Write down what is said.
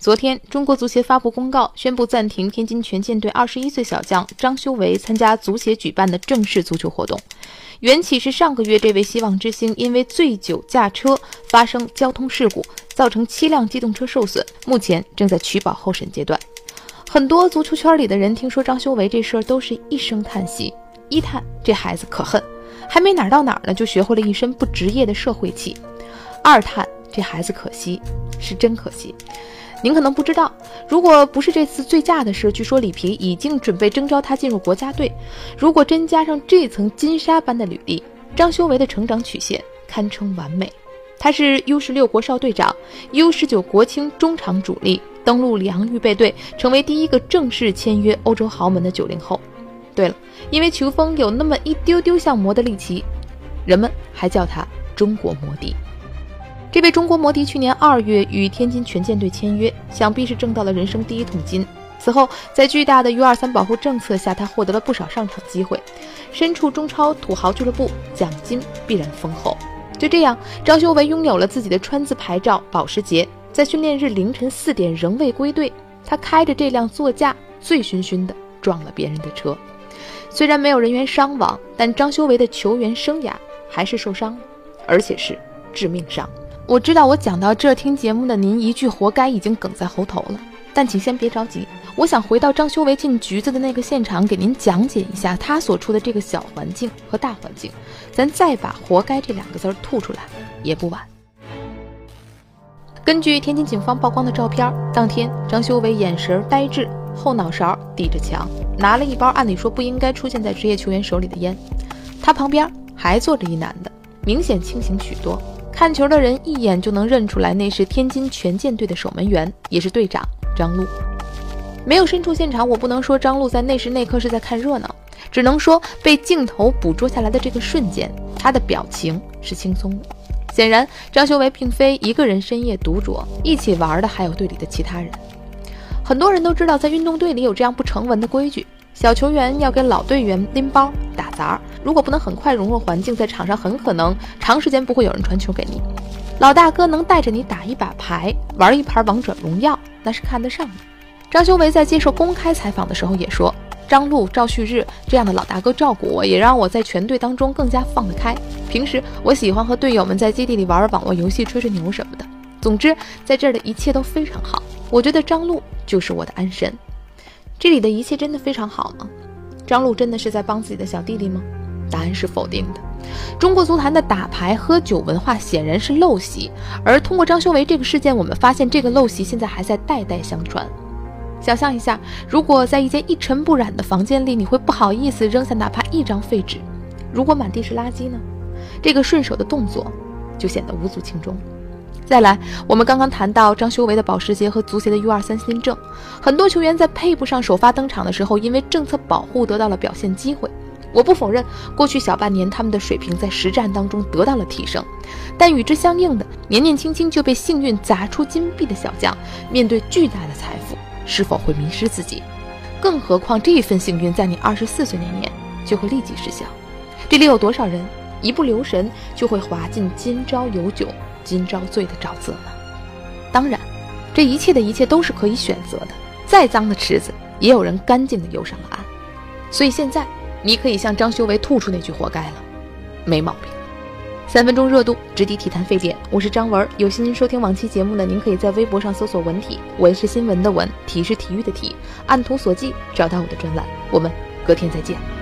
昨天，中国足协发布公告，宣布暂停天津权健队二十一岁小将张修为参加足协举办的正式足球活动。缘起是上个月，这位希望之星因为醉酒驾车发生交通事故，造成七辆机动车受损，目前正在取保候审阶段。很多足球圈里的人听说张修为这事儿，都是一声叹息：一叹这孩子可恨，还没哪儿到哪儿呢，就学会了一身不职业的社会气；二叹这孩子可惜，是真可惜。您可能不知道，如果不是这次醉驾的事，据说里皮已经准备征召他进入国家队。如果真加上这层金沙般的履历，张修为的成长曲线堪称完美。他是 U 十六国少队长，U 十九国青中场主力，登陆里昂预备队，成为第一个正式签约欧洲豪门的九零后。对了，因为球风有那么一丢丢像魔的利奇，人们还叫他中国魔笛。这位中国魔笛去年二月与天津权健队签约，想必是挣到了人生第一桶金。此后，在巨大的 U23 保护政策下，他获得了不少上场机会。身处中超土豪俱乐部，奖金必然丰厚。就这样，张修为拥有了自己的川字牌照保时捷。在训练日凌晨四点仍未归队，他开着这辆座驾，醉醺醺地撞了别人的车。虽然没有人员伤亡，但张修为的球员生涯还是受伤了，而且是致命伤。我知道，我讲到这，听节目的您一句“活该”已经哽在喉头了。但请先别着急，我想回到张修为进局子的那个现场，给您讲解一下他所处的这个小环境和大环境，咱再把“活该”这两个字吐出来也不晚。根据天津警方曝光的照片，当天张修为眼神呆滞，后脑勺抵着墙，拿了一包按理说不应该出现在职业球员手里的烟。他旁边还坐着一男的，明显清醒许多。看球的人一眼就能认出来，那是天津权健队的守门员，也是队长张璐。没有身处现场，我不能说张璐在那时那刻是在看热闹，只能说被镜头捕捉下来的这个瞬间，他的表情是轻松的。显然，张修为并非一个人深夜独酌，一起玩的还有队里的其他人。很多人都知道，在运动队里有这样不成文的规矩。小球员要给老队员拎包打杂，如果不能很快融入环境，在场上很可能长时间不会有人传球给你。老大哥能带着你打一把牌，玩一盘王者荣耀，那是看得上的。张修为在接受公开采访的时候也说：“张璐、赵旭日这样的老大哥照顾我，也让我在全队当中更加放得开。平时我喜欢和队友们在基地里玩玩网络游戏、吹吹牛什么的。总之，在这儿的一切都非常好。我觉得张璐就是我的安神。”这里的一切真的非常好吗？张璐真的是在帮自己的小弟弟吗？答案是否定的。中国足坛的打牌喝酒文化显然是陋习，而通过张修为这个事件，我们发现这个陋习现在还在代代相传。想象一下，如果在一间一尘不染的房间里，你会不好意思扔下哪怕一张废纸？如果满地是垃圾呢？这个顺手的动作就显得无足轻重。再来，我们刚刚谈到张修为的保时捷和足协的 U23 新政，很多球员在配不上首发登场的时候，因为政策保护得到了表现机会。我不否认，过去小半年他们的水平在实战当中得到了提升，但与之相应的，年年轻轻就被幸运砸出金币的小将，面对巨大的财富，是否会迷失自己？更何况这一份幸运在你二十四岁那年就会立即失效。这里有多少人一不留神就会滑进今朝有酒？今朝醉的沼泽呢？当然，这一切的一切都是可以选择的。再脏的池子，也有人干净的游上了岸。所以现在，你可以向张修为吐出那句“活该”了，没毛病。三分钟热度，直抵体坛沸点。我是张文，有心收听往期节目的，您可以在微博上搜索“文体”，文是新闻的文，体是体育的体，按图索骥找到我的专栏。我们隔天再见。